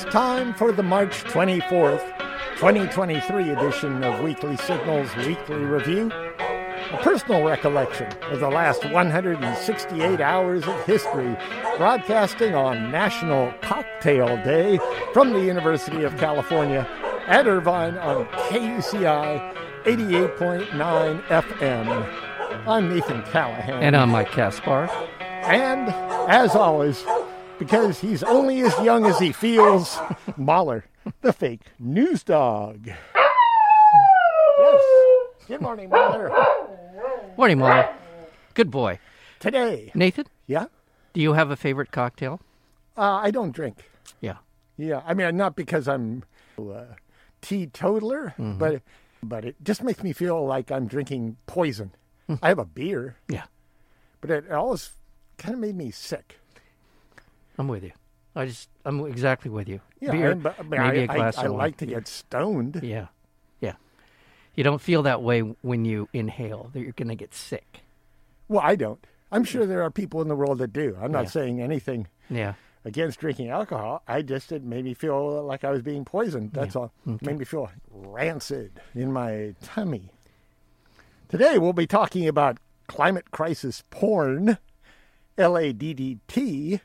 It's time for the March 24th, 2023 edition of Weekly Signals Weekly Review. A personal recollection of the last 168 hours of history, broadcasting on National Cocktail Day from the University of California at Irvine on KUCI 88.9 FM. I'm Nathan Callahan. And I'm Mike Kaspar. And as always, because he's only as young as he feels, Mahler, the fake news dog. Yes. Good morning, Mahler. Morning, Mahler. Good boy. Today, Nathan, yeah, do you have a favorite cocktail? uh, I don't drink. Yeah. Yeah, I mean, not because I'm a teetotaler, mm-hmm. but but it just makes me feel like I'm drinking poison. Hmm. I have a beer, Yeah. but it always kind of made me sick. I'm with you. I just, I'm exactly with you. Yeah, Beer, I mean, maybe I, a glass I, I of wine. like to get stoned. Yeah. Yeah. You don't feel that way when you inhale, that you're going to get sick. Well, I don't. I'm sure there are people in the world that do. I'm not Yeah. saying anything Yeah. against drinking alcohol. I just it made me feel like I was being poisoned. That's all. Made me feel rancid in my tummy. Today we'll be talking about climate crisis porn, LADDT,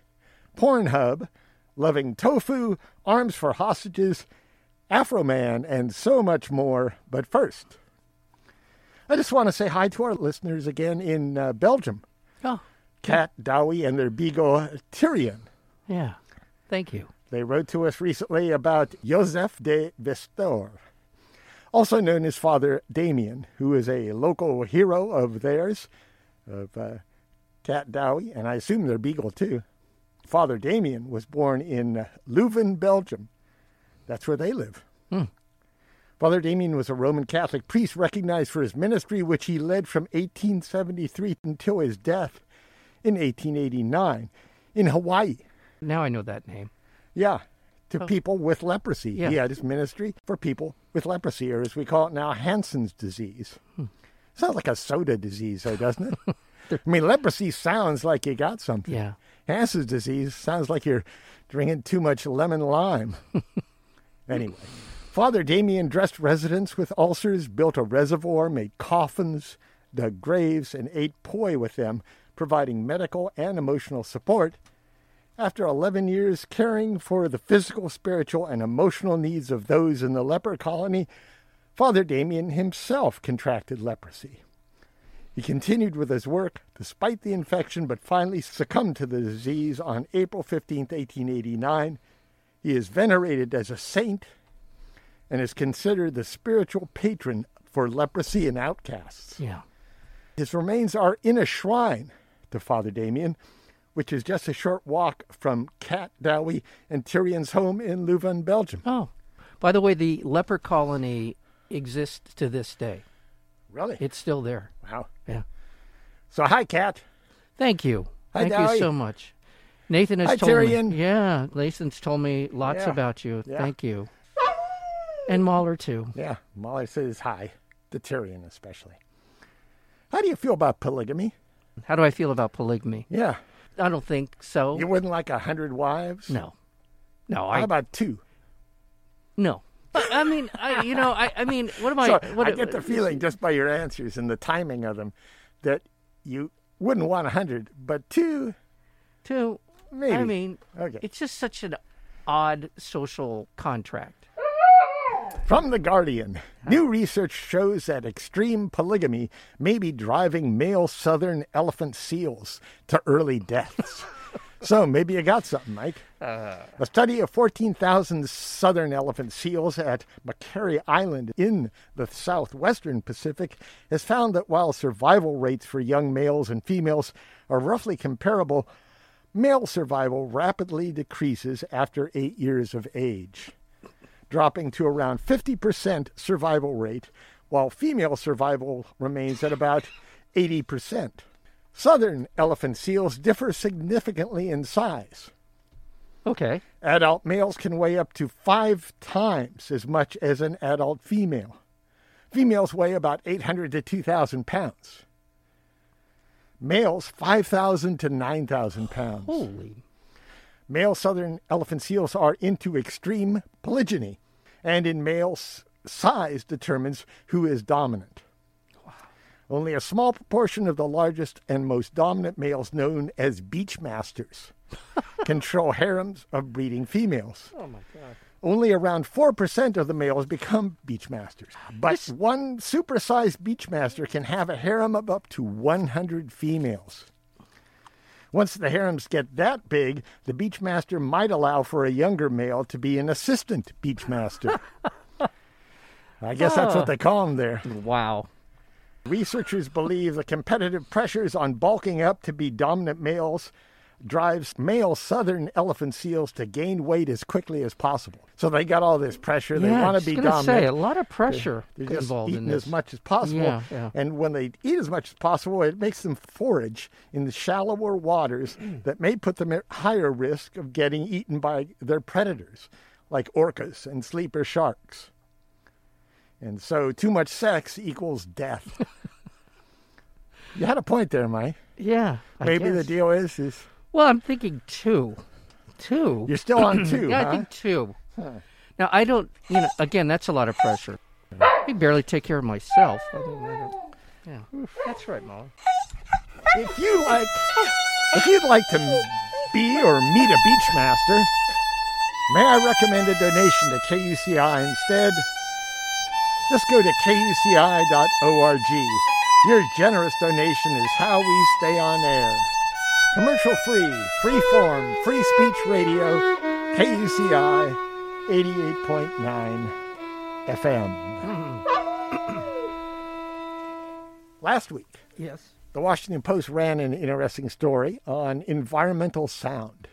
Pornhub, loving tofu, arms for hostages, Afro Man, and so much more. But first, I just want to say hi to our listeners again in uh, Belgium. Oh, Kat Dowie and their beagle Tyrion. yeah. Thank you. They wrote to us recently about Joseph de Veuster, also known as Father Damien, who is a local hero of theirs, of uh, Cat Dowie, and I assume their beagle too. Father Damien was born in Leuven, Belgium. That's where they live. Hmm. Father Damien was a Roman Catholic priest recognized for his ministry, which he led from 1873 until his death in 1889 in Hawaii. Now I know that name. Yeah, to oh. people with leprosy. Yeah. He had his ministry for people with leprosy, or as we call it now, Hansen's disease. Hmm. Sounds like a soda disease, though, doesn't it? I mean, leprosy sounds like you got something. Yeah. Hansen's disease sounds like you're drinking too much lemon lime. anyway, Father Damien dressed residents with ulcers, built a reservoir, made coffins, dug graves, and ate poi with them, providing medical and emotional support. After 11 years caring for the physical, spiritual, and emotional needs of those in the leper colony, Father Damien himself contracted leprosy. He continued with his work despite the infection, but finally succumbed to the disease on April 15, 1889. He is venerated as a saint and is considered the spiritual patron for leprosy and outcasts. Yeah. His remains are in a shrine to Father Damien, which is just a short walk from Cat Dowie and Tyrion's home in Leuven, Belgium. Oh, by the way, the leper colony exists to this day. Really? It's still there. Wow. So, hi, Cat. Thank you. Hi, Thank you so much. Nathan has Hi, told Tyrion. me. Yeah, Nathan's told me lots Yeah. about you. Yeah. Thank you. And Mahler too. Yeah, Mahler says hi, to Tyrion especially. How do you feel about polygamy? How do I feel about polygamy? Yeah. I don't think so. You wouldn't like a hundred wives? No, no, How I about two? no. But, I mean, I you know, I I mean, what am I? So what, I get the feeling just by your answers and the timing of them that you wouldn't want a hundred, but two, two. maybe. I mean, Okay. it's just such an odd social contract. From The Guardian, new research shows that extreme polygamy may be driving male southern elephant seals to early deaths. so maybe you got something, Mike. Uh. A study of 14,000 southern elephant seals at Macquarie Island in the southwestern Pacific has found that while survival rates for young males and females are roughly comparable, male survival rapidly decreases after eight years of age dropping to around 50% survival rate, while female survival remains at about 80%. Southern elephant seals differ significantly in size. Okay. Adult males can weigh up to five times as much as an adult female. Females weigh about 800 to 2,000 pounds. Males, 5,000 to 9,000 pounds. Holy. Male southern elephant seals are into extreme polygyny, and in males, size determines who is dominant. Only a small proportion of the largest and most dominant males, known as beach masters, control harems of breeding females. Oh my god. Only around 4% of the males become beach masters. Ah, but one supersized beach master can have a harem of up to 100 females. Once the harems get that big, the beachmaster might allow for a younger male to be an assistant beachmaster. I guess that's what ah. they call them there. Wow. Researchers believe the competitive pressures on bulking up to be dominant males drives male southern elephant seals to gain weight as quickly as possible. So they got all this pressure. They yeah, want to be dominant. say a lot of pressure They're just involved eating in this. as much as possible. Yeah, yeah. And when they eat as much as possible, it makes them forage in the shallower waters Mm. that may put them at higher risk of getting eaten by their predators, like orcas and sleeper sharks. And so, too much sex equals death. you had a point there, Mike. yeah. I Maybe the guess. deal is is Well, I'm thinking two. Two. you're still on two, yeah, huh? I think two. Now I don't. You know, again, that's a lot of pressure. I can barely take care of myself. I mean, I don't, yeah, that's right, Mahler. if you like, if you'd like to be or meet a beach master, may I recommend a donation to KUCI instead? Just go to kuci.org. Your generous donation is how we stay on air. Commercial free, free form, free speech radio, KUCI 88.9 FM. Last week, Yes. the Washington Post ran an interesting story on environmental sound.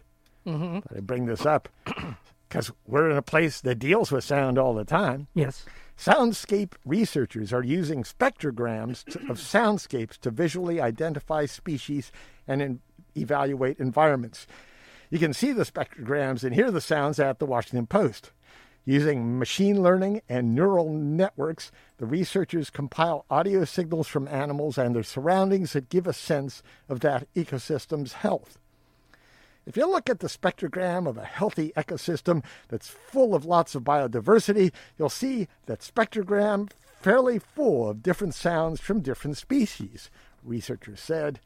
Mm-hmm. I bring this up because we're in a place that deals with sound all the time. Yes. Soundscape researchers are using spectrograms to, of soundscapes to visually identify species and in, evaluate environments. You can see the spectrograms and hear the sounds at the Washington Post. Using machine learning and neural networks, the researchers compile audio signals from animals and their surroundings that give a sense of that ecosystem's health. If you look at the spectrogram of a healthy ecosystem that's full of lots of biodiversity, you'll see that spectrogram fairly full of different sounds from different species, researchers said.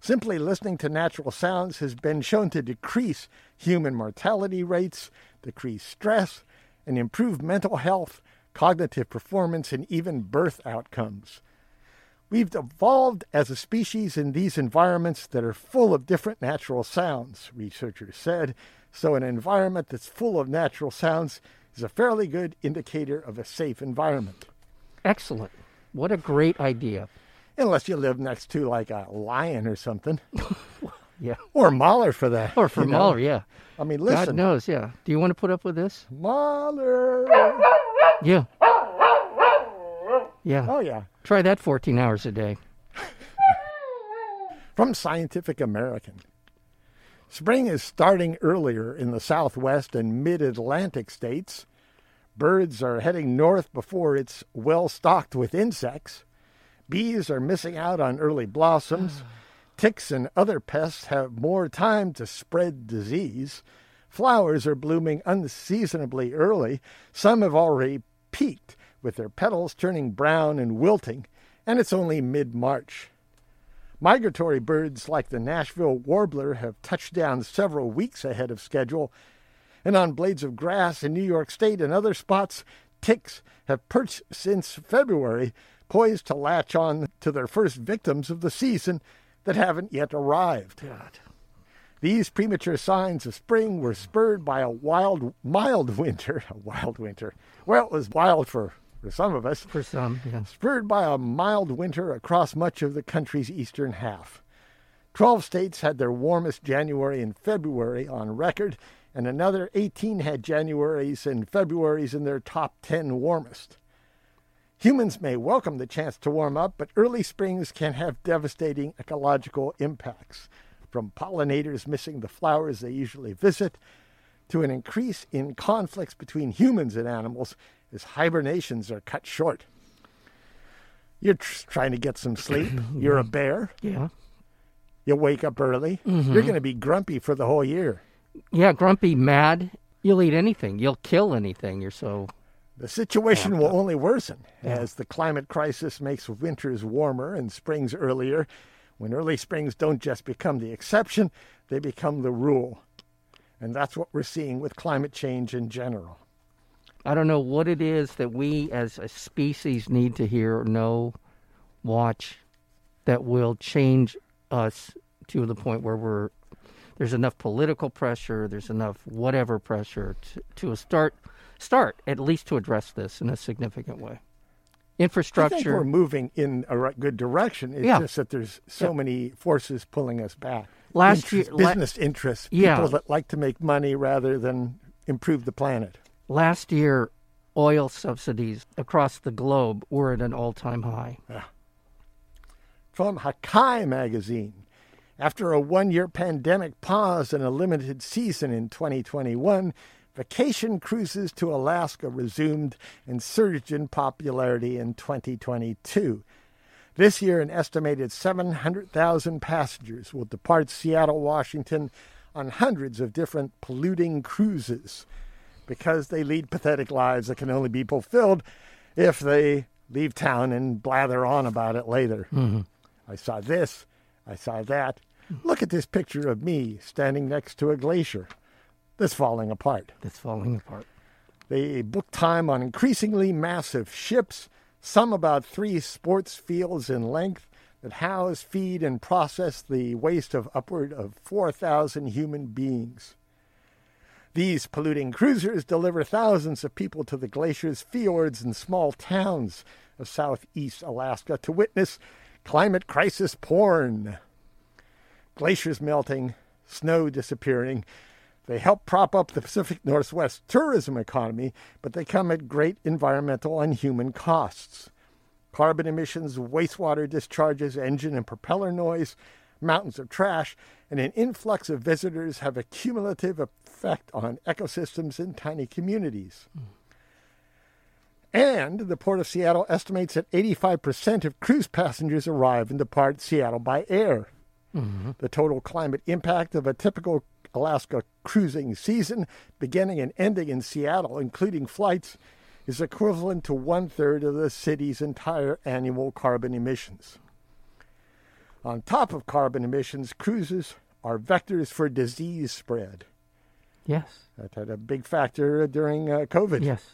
Simply listening to natural sounds has been shown to decrease human mortality rates, decrease stress, and improve mental health, cognitive performance, and even birth outcomes. We've evolved as a species in these environments that are full of different natural sounds, researchers said. So, an environment that's full of natural sounds is a fairly good indicator of a safe environment. Excellent. What a great idea. Unless you live next to like a lion or something, Yeah. or Mahler for that. Or for you know? Mahler, yeah. I mean, God knows, yeah. Do you want to put up with this? Mahler. Yeah. Yeah. Oh, yeah. Try that 14 hours a day. From Scientific American. Spring is starting earlier in the southwest and mid Atlantic states. Birds are heading north before it's well stocked with insects. Bees are missing out on early blossoms. Ticks and other pests have more time to spread disease. Flowers are blooming unseasonably early. Some have already peaked, with their petals turning brown and wilting, and it's only mid March. Migratory birds like the Nashville warbler have touched down several weeks ahead of schedule, and on blades of grass in New York State and other spots, ticks have perched since February, poised to latch on to their first victims of the season that haven't yet arrived. God. These premature signs of spring were spurred by a wild, mild winter. A wild winter. Well, it was wild for, for some of us. For some, yeah. Spurred by a mild winter across much of the country's eastern half. Twelve states had their warmest January and February on record, and another 18 had Januaries and Februaries in their top 10 warmest. Humans may welcome the chance to warm up, but early springs can have devastating ecological impacts, from pollinators missing the flowers they usually visit to an increase in conflicts between humans and animals as hibernations are cut short. You're tr- trying to get some sleep. Mm-hmm. You're a mm-hmm. bear. Yeah. You wake up early. Mm-hmm. You're going to be grumpy for the whole year. Yeah, grumpy, mad. You'll eat anything. You'll kill anything. You're so. The situation will up. only worsen Yeah. as the climate crisis makes winters warmer and springs earlier. When early springs don't just become the exception, they become the rule. And that's what we're seeing with climate change in general. I don't know what it is that we as a species need to hear, know, watch that will change us to the point where we're there's enough political pressure, there's enough whatever pressure to, to start start at least to address this in a significant way. I think we're moving in a good direction. It's Yeah. just that there's so Yeah. many forces pulling us back. Last Interest- year- la- business interests, Yeah. people that like to make money rather than improve the planet. Last year, oil subsidies across the globe were at an all-time high. From Hakai magazine. After a one year pandemic pause and a limited season in 2021, vacation cruises to Alaska resumed and surged in popularity in 2022. This year, an estimated 700,000 passengers will depart Seattle, Washington on hundreds of different polluting cruises because they lead pathetic lives that can only be fulfilled if they leave town and blather on about it later. Mm-hmm. I saw this, I saw that. Look at this picture of me standing next to a glacier that's falling apart. That's falling apart. They book time on increasingly massive ships, some about three sports fields in length, that house, feed, and process the waste of upward of 4,000 human beings. These polluting cruisers deliver thousands of people to the glaciers, fjords, and small towns of southeast Alaska to witness climate crisis porn. Glaciers melting, snow disappearing. They help prop up the Pacific Northwest tourism economy, but they come at great environmental and human costs. Carbon emissions, wastewater discharges, engine and propeller noise, mountains of trash, and an influx of visitors have a cumulative effect on ecosystems in tiny communities. And the Port of Seattle estimates that 85% of cruise passengers arrive and depart Seattle by air. Mm-hmm. The total climate impact of a typical Alaska cruising season, beginning and ending in Seattle, including flights, is equivalent to one third of the city's entire annual carbon emissions. On top of carbon emissions, cruises are vectors for disease spread. Yes. That had a big factor during uh, COVID. Yes.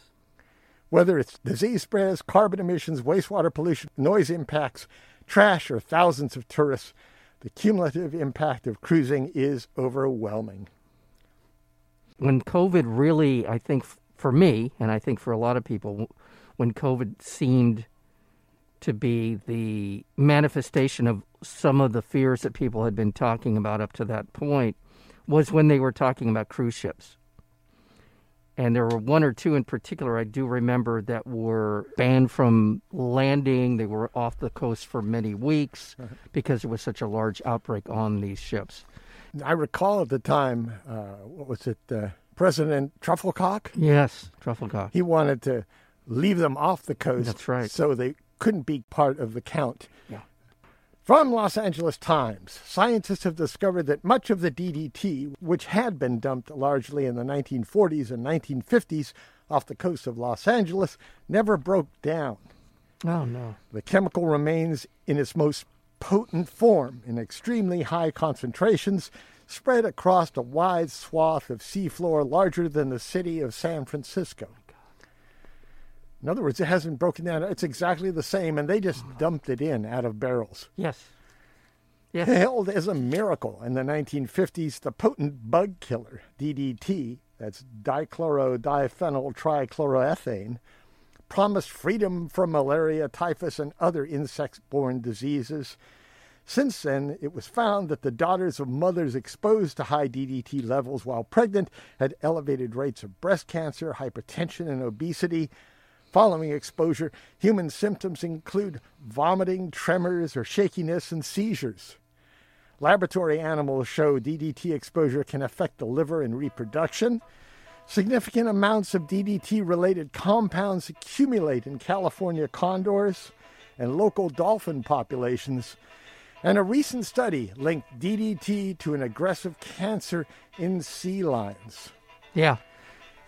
Whether it's disease spreads, carbon emissions, wastewater pollution, noise impacts, trash, or thousands of tourists, the cumulative impact of cruising is overwhelming. when COVID really, I think for me, and I think for a lot of people, when COVID seemed to be the manifestation of some of the fears that people had been talking about up to that point, was when they were talking about cruise ships. And there were one or two in particular I do remember that were banned from landing. They were off the coast for many weeks because there was such a large outbreak on these ships. I recall at the time, uh, what was it, uh, President Trufflecock? Yes, Trafalgar. He wanted to leave them off the coast. That's right. So they couldn't be part of the count. Yeah. From Los Angeles Times, scientists have discovered that much of the DDT, which had been dumped largely in the 1940s and 1950s off the coast of Los Angeles, never broke down. Oh, no. The chemical remains in its most potent form in extremely high concentrations, spread across a wide swath of seafloor larger than the city of San Francisco. In other words, it hasn't broken down. It's exactly the same, and they just dumped it in out of barrels. Yes. Yes. Hailed as a miracle in the 1950s, the potent bug killer, DDT, that's dichloro-diphenyl trichloroethane, promised freedom from malaria, typhus, and other insect borne diseases. Since then, it was found that the daughters of mothers exposed to high DDT levels while pregnant had elevated rates of breast cancer, hypertension, and obesity. Following exposure, human symptoms include vomiting, tremors, or shakiness, and seizures. Laboratory animals show DDT exposure can affect the liver and reproduction. Significant amounts of DDT related compounds accumulate in California condors and local dolphin populations. And a recent study linked DDT to an aggressive cancer in sea lions. Yeah.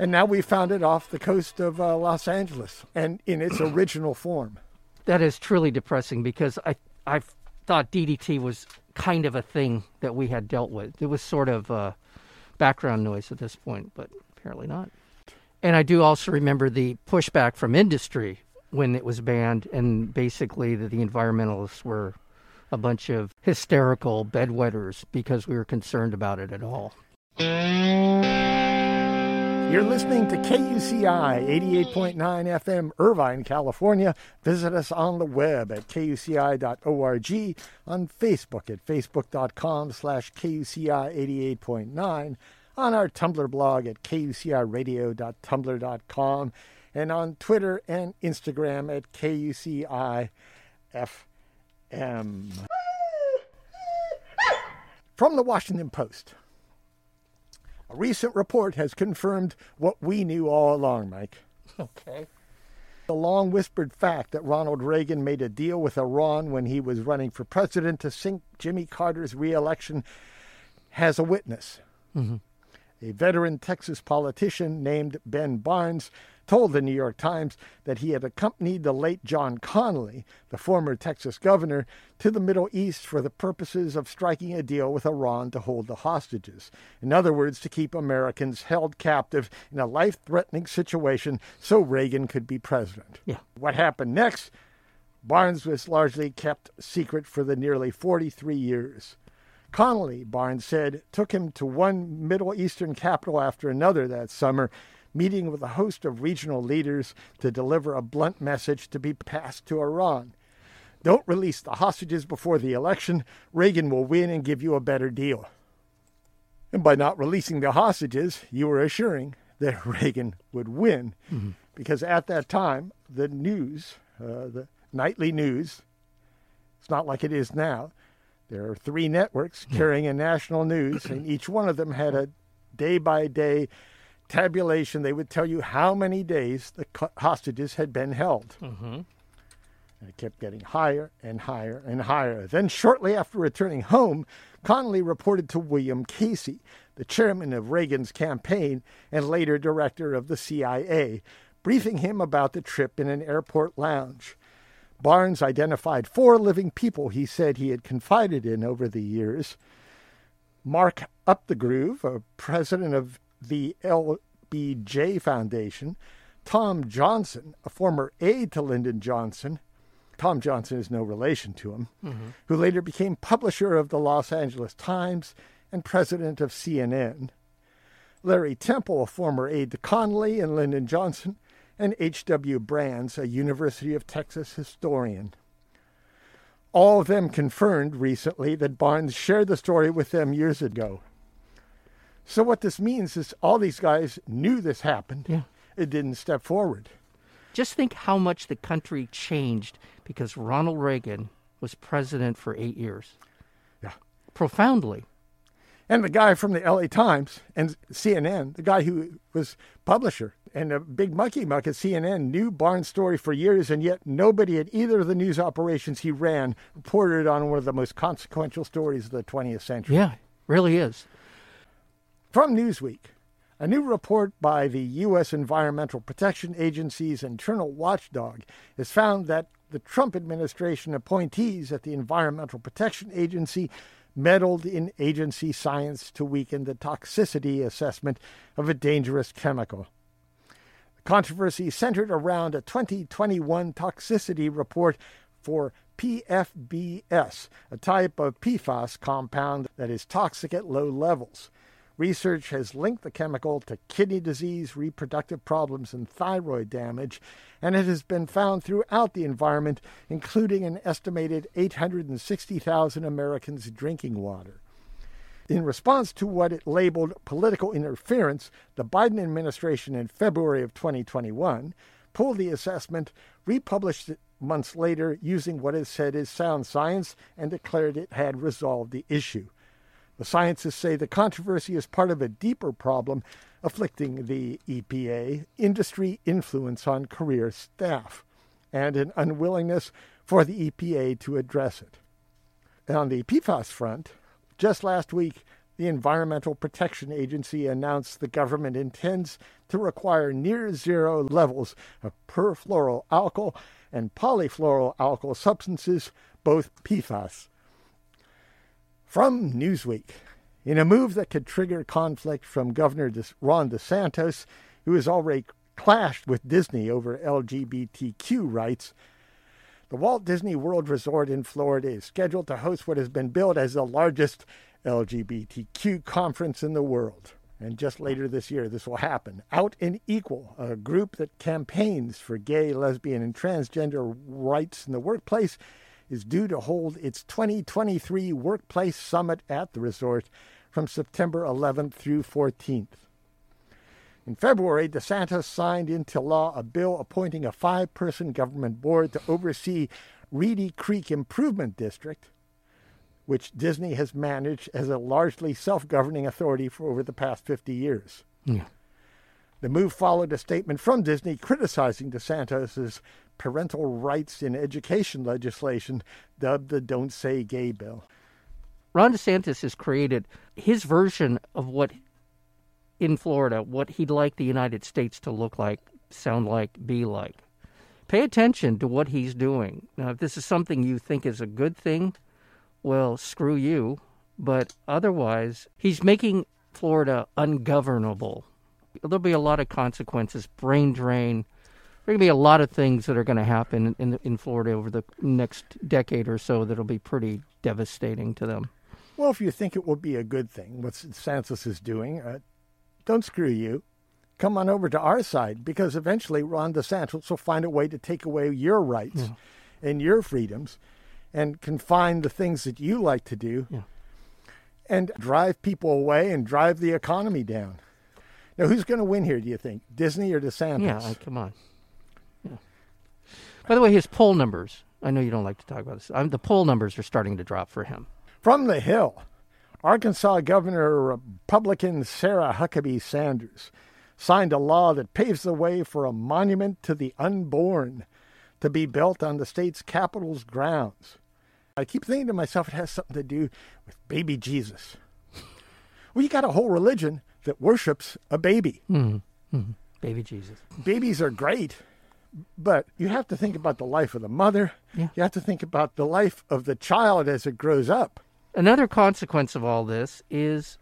And now we found it off the coast of uh, Los Angeles and in its original form. That is truly depressing because I I thought DDT was kind of a thing that we had dealt with. It was sort of uh, background noise at this point, but apparently not. And I do also remember the pushback from industry when it was banned, and basically that the environmentalists were a bunch of hysterical bedwetters because we were concerned about it at all. You're listening to KUCI 88.9 FM, Irvine, California. Visit us on the web at kuci.org, on Facebook at facebook.com slash KUCI 88.9, on our Tumblr blog at kuciradio.tumblr.com, and on Twitter and Instagram at KUCI FM. From the Washington Post. A recent report has confirmed what we knew all along, Mike. Okay. The long whispered fact that Ronald Reagan made a deal with Iran when he was running for president to sink Jimmy Carter's reelection has a witness. Mm-hmm. A veteran Texas politician named Ben Barnes told the New York Times that he had accompanied the late John Connally, the former Texas governor, to the Middle East for the purposes of striking a deal with Iran to hold the hostages. In other words, to keep Americans held captive in a life threatening situation so Reagan could be president. Yeah. What happened next? Barnes was largely kept secret for the nearly 43 years. Connally, Barnes said, took him to one Middle Eastern capital after another that summer, meeting with a host of regional leaders to deliver a blunt message to be passed to Iran. Don't release the hostages before the election. Reagan will win and give you a better deal. And by not releasing the hostages, you were assuring that Reagan would win. Mm-hmm. Because at that time, the news, uh, the nightly news, it's not like it is now, there are three networks carrying a national news, and each one of them had a day by day tabulation. They would tell you how many days the hostages had been held. Mm-hmm. And it kept getting higher and higher and higher. Then, shortly after returning home, Connally reported to William Casey, the chairman of Reagan's campaign and later director of the CIA, briefing him about the trip in an airport lounge. Barnes identified four living people he said he had confided in over the years. Mark Updegrove, a president of the LBJ Foundation, Tom Johnson, a former aide to Lyndon Johnson, Tom Johnson is no relation to him, mm-hmm. who later became publisher of the Los Angeles Times and president of CNN, Larry Temple, a former aide to Connally and Lyndon Johnson, and H.W. Brands, a University of Texas historian. All of them confirmed recently that Barnes shared the story with them years ago. So, what this means is all these guys knew this happened. Yeah. It didn't step forward. Just think how much the country changed because Ronald Reagan was president for eight years. Yeah. Profoundly. And the guy from the LA Times and CNN, the guy who was publisher and a big monkey muck at CNN, knew Barnes' story for years, and yet nobody at either of the news operations he ran reported on one of the most consequential stories of the 20th century. Yeah, really is. From Newsweek, a new report by the U.S. Environmental Protection Agency's internal watchdog has found that the Trump administration appointees at the Environmental Protection Agency meddled in agency science to weaken the toxicity assessment of a dangerous chemical. The controversy centered around a 2021 toxicity report for PFBS, a type of PFAS compound that is toxic at low levels. Research has linked the chemical to kidney disease, reproductive problems, and thyroid damage, and it has been found throughout the environment, including an estimated 860,000 Americans' drinking water. In response to what it labeled political interference, the Biden administration in February of 2021 pulled the assessment, republished it months later using what it said is sound science, and declared it had resolved the issue. The scientists say the controversy is part of a deeper problem afflicting the EPA industry influence on career staff and an unwillingness for the EPA to address it. And on the PFAS front, just last week, the Environmental Protection Agency announced the government intends to require near zero levels of perfluoroalkyl and polyfluoroalkyl substances, both PFAS. From Newsweek, in a move that could trigger conflict from Governor Ron DeSantis, who has already clashed with Disney over LGBTQ rights, the Walt Disney World Resort in Florida is scheduled to host what has been billed as the largest LGBTQ conference in the world. And just later this year, this will happen. Out & Equal, a group that campaigns for gay, lesbian, and transgender rights in the workplace, is due to hold its 2023 Workplace Summit at the resort from September 11th through 14th. In February, DeSantis signed into law a bill appointing a five person government board to oversee Reedy Creek Improvement District, which Disney has managed as a largely self governing authority for over the past 50 years. Yeah. The move followed a statement from Disney criticizing DeSantis' parental rights in education legislation, dubbed the Don't Say Gay bill. Ron DeSantis has created his version of what in Florida, what he'd like the United States to look like, sound like, be like. Pay attention to what he's doing. Now, if this is something you think is a good thing, well, screw you. But otherwise, he's making Florida ungovernable. There'll be a lot of consequences, brain drain. There are going to be a lot of things that are going to happen in, in Florida over the next decade or so that'll be pretty devastating to them. Well, if you think it will be a good thing, what DeSantis is doing, uh, don't screw you. Come on over to our side because eventually Ron DeSantis will find a way to take away your rights yeah. and your freedoms and confine the things that you like to do yeah. and drive people away and drive the economy down. Now, who's going to win here, do you think? Disney or DeSantis? Yeah, come on. By the way, his poll numbers, I know you don't like to talk about this, the poll numbers are starting to drop for him. From the Hill. Arkansas Governor Republican Sarah Huckabee Sanders signed a law that paves the way for a monument to the unborn to be built on the state's capital's grounds. I keep thinking to myself, it has something to do with baby Jesus. Well, you got a whole religion that worships a baby. Mm-hmm. Mm-hmm. Baby Jesus. Babies are great, but you have to think about the life of the mother. Yeah. You have to think about the life of the child as it grows up. Another consequence of all this is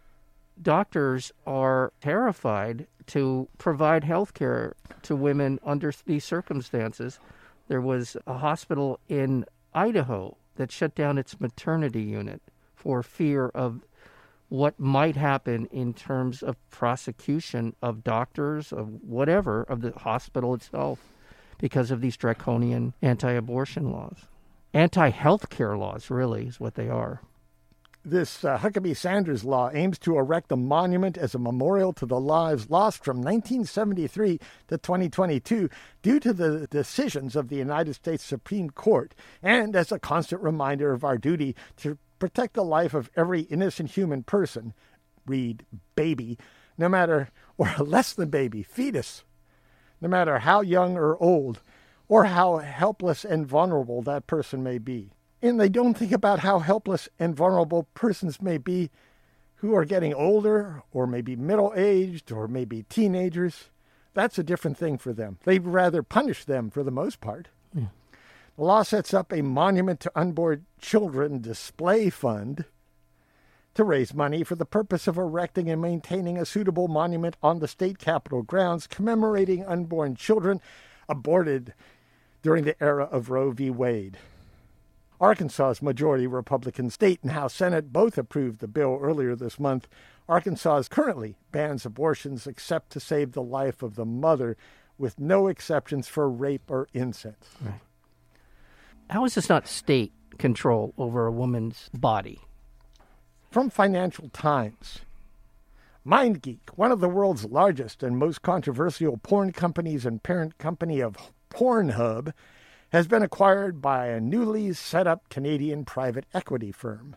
doctors are terrified to provide health care to women under these circumstances. There was a hospital in Idaho that shut down its maternity unit for fear of what might happen in terms of prosecution of doctors, of whatever, of the hospital itself, because of these draconian anti abortion laws. Anti health care laws, really, is what they are. This uh, Huckabee Sanders law aims to erect a monument as a memorial to the lives lost from 1973 to 2022 due to the decisions of the United States Supreme Court, and as a constant reminder of our duty to protect the life of every innocent human person, read baby, no matter, or less than baby, fetus, no matter how young or old, or how helpless and vulnerable that person may be and they don't think about how helpless and vulnerable persons may be who are getting older or maybe middle aged or maybe teenagers. That's a different thing for them. They'd rather punish them for the most part. Yeah. The law sets up a Monument to Unborn Children display fund to raise money for the purpose of erecting and maintaining a suitable monument on the state capitol grounds commemorating unborn children aborted during the era of Roe v. Wade. Arkansas's majority Republican state and House Senate both approved the bill earlier this month. Arkansas currently bans abortions except to save the life of the mother, with no exceptions for rape or incest. Right. How is this not state control over a woman's body? From Financial Times. MindGeek, one of the world's largest and most controversial porn companies and parent company of Pornhub, has been acquired by a newly set up Canadian private equity firm.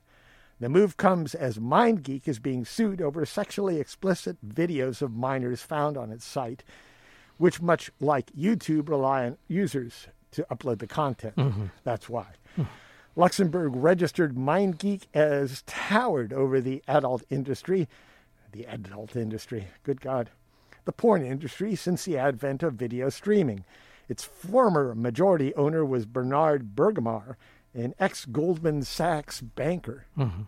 The move comes as MindGeek is being sued over sexually explicit videos of minors found on its site, which, much like YouTube, rely on users to upload the content. Mm-hmm. That's why. Luxembourg registered MindGeek as towered over the adult industry. The adult industry, good God. The porn industry since the advent of video streaming. Its former majority owner was Bernard Bergmair, an ex Goldman Sachs banker. Mm-hmm.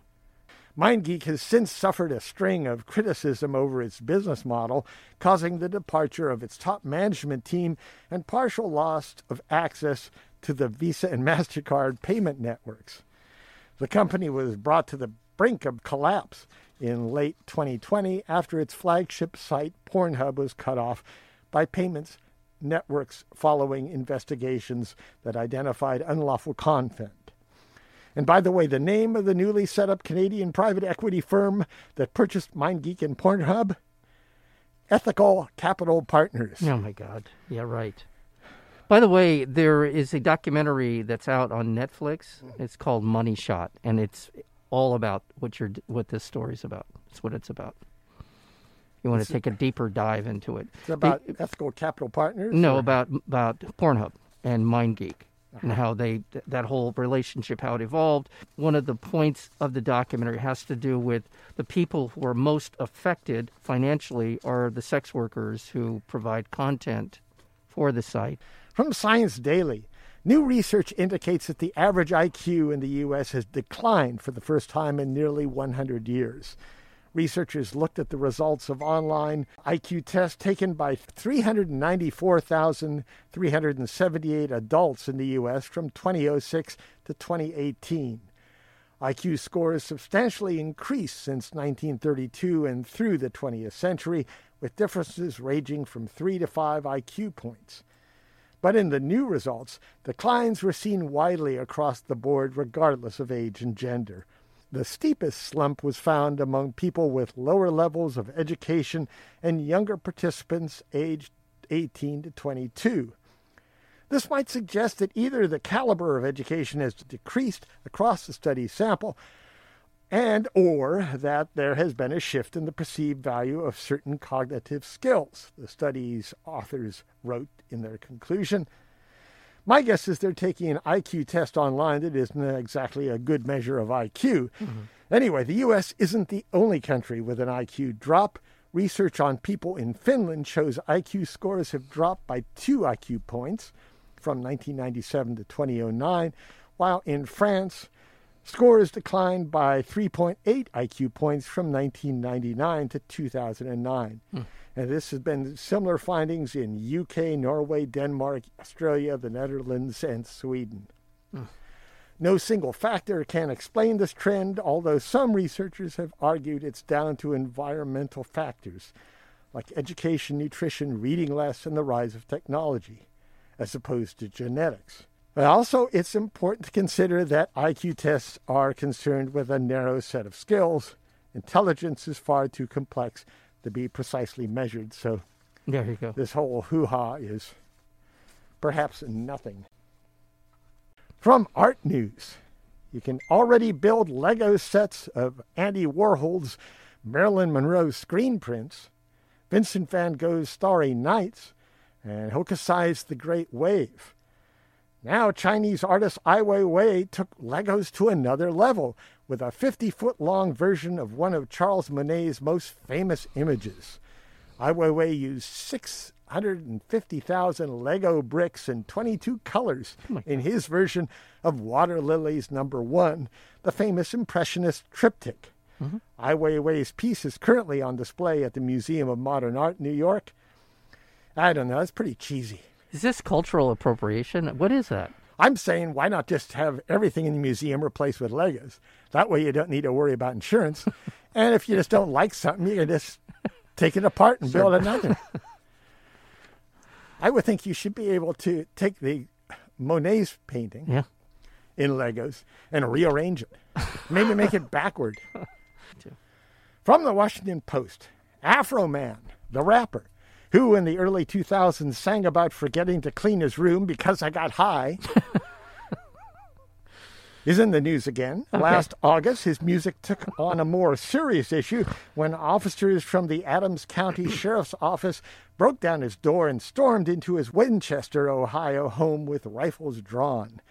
MindGeek has since suffered a string of criticism over its business model, causing the departure of its top management team and partial loss of access to the Visa and MasterCard payment networks. The company was brought to the brink of collapse in late 2020 after its flagship site, Pornhub, was cut off by payments networks following investigations that identified unlawful content. And by the way, the name of the newly set up Canadian private equity firm that purchased MindGeek and Pornhub? Ethical Capital Partners. Oh my God. Yeah, right. By the way, there is a documentary that's out on Netflix. It's called Money Shot, and it's all about what you're what this story's about. It's what it's about. You want to take a deeper dive into it. It's about the, ethical capital partners. No, or? about about Pornhub and MindGeek uh-huh. and how they that whole relationship how it evolved. One of the points of the documentary has to do with the people who are most affected financially are the sex workers who provide content for the site. From Science Daily, New research indicates that the average IQ in the U.S. has declined for the first time in nearly 100 years. Researchers looked at the results of online IQ tests taken by 394,378 adults in the U.S. from 2006 to 2018. IQ scores substantially increased since 1932 and through the 20th century, with differences ranging from 3 to 5 IQ points. But in the new results, declines were seen widely across the board, regardless of age and gender. The steepest slump was found among people with lower levels of education and younger participants aged 18 to 22. This might suggest that either the caliber of education has decreased across the study sample and or that there has been a shift in the perceived value of certain cognitive skills, the study's authors wrote in their conclusion. My guess is they're taking an IQ test online that isn't exactly a good measure of IQ. Mm-hmm. Anyway, the U.S. isn't the only country with an IQ drop. Research on people in Finland shows IQ scores have dropped by two IQ points from 1997 to 2009, while in France, Scores declined by 3.8 IQ points from 1999 to 2009. Hmm. And this has been similar findings in UK, Norway, Denmark, Australia, the Netherlands, and Sweden. Hmm. No single factor can explain this trend, although some researchers have argued it's down to environmental factors like education, nutrition, reading less, and the rise of technology, as opposed to genetics. But also, it's important to consider that IQ tests are concerned with a narrow set of skills. Intelligence is far too complex to be precisely measured. So, there you go. This whole hoo ha is perhaps nothing. From Art News, you can already build Lego sets of Andy Warhol's Marilyn Monroe screen prints, Vincent van Gogh's Starry Nights, and Hokusai's The Great Wave. Now, Chinese artist Ai Weiwei took Legos to another level with a 50 foot long version of one of Charles Monet's most famous images. Ai Weiwei used 650,000 Lego bricks in 22 colors oh in his version of Water Lilies Number One, the famous Impressionist triptych. Mm-hmm. Ai Weiwei's piece is currently on display at the Museum of Modern Art, New York. I don't know, it's pretty cheesy. Is this cultural appropriation? What is that? I'm saying why not just have everything in the museum replaced with Legos? That way you don't need to worry about insurance. and if you just don't like something, you can just take it apart and sure. build another. I would think you should be able to take the Monet's painting yeah. in Legos and rearrange it. Maybe make it backward. From the Washington Post, Afro Man, the rapper, who in the early 2000s sang about forgetting to clean his room because I got high, is in the news again. Okay. Last August, his music took on a more serious issue when officers from the Adams County Sheriff's Office broke down his door and stormed into his Winchester, Ohio home with rifles drawn.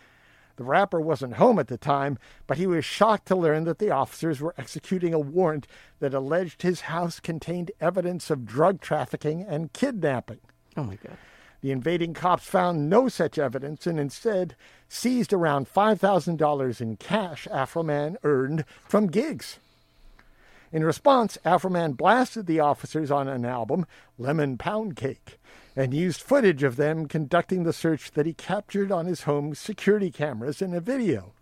The rapper wasn't home at the time, but he was shocked to learn that the officers were executing a warrant that alleged his house contained evidence of drug trafficking and kidnapping. Oh my God. The invading cops found no such evidence and instead seized around $5,000 in cash Afroman earned from gigs. In response, Afroman blasted the officers on an album, Lemon Pound Cake, and used footage of them conducting the search that he captured on his home security cameras in a video.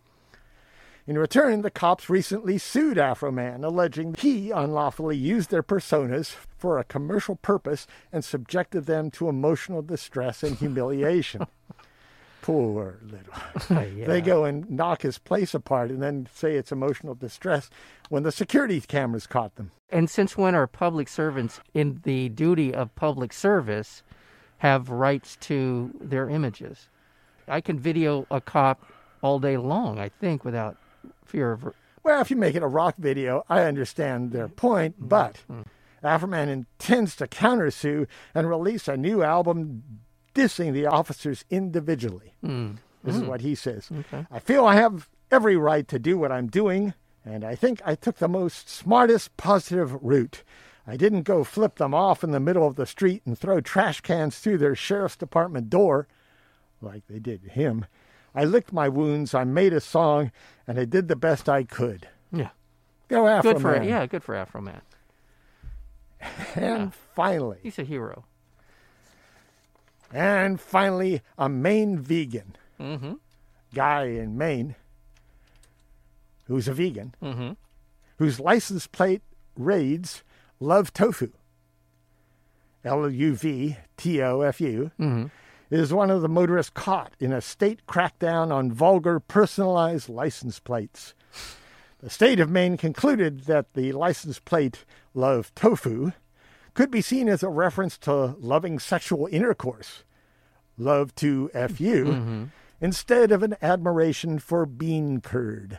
In return, the cops recently sued Afroman, alleging he unlawfully used their personas for a commercial purpose and subjected them to emotional distress and humiliation. Poor little. yeah. They go and knock his place apart and then say it's emotional distress when the security cameras caught them. And since when are public servants in the duty of public service have rights to their images? I can video a cop all day long, I think, without fear of. Well, if you make it a rock video, I understand their point, mm-hmm. but mm-hmm. Afroman intends to countersue and release a new album dissing the officers individually. Mm-hmm. This is what he says. Okay. I feel I have every right to do what I'm doing, and I think I took the most smartest positive route. I didn't go flip them off in the middle of the street and throw trash cans through their sheriff's department door like they did him. I licked my wounds, I made a song, and I did the best I could. Yeah. Go Afro Good for Man. yeah, good for Afro Man. And finally, He's a hero. and finally, a Maine vegan Mm-hmm. guy in Maine who's a vegan, Mm-hmm. whose license plate reads Love Tofu. L U V T O F U Mm-hmm. is one of the motorists caught in a state crackdown on vulgar personalized license plates. The state of Maine concluded that the license plate Love Tofu could be seen as a reference to loving sexual intercourse, love to FU, instead of an admiration for bean curd.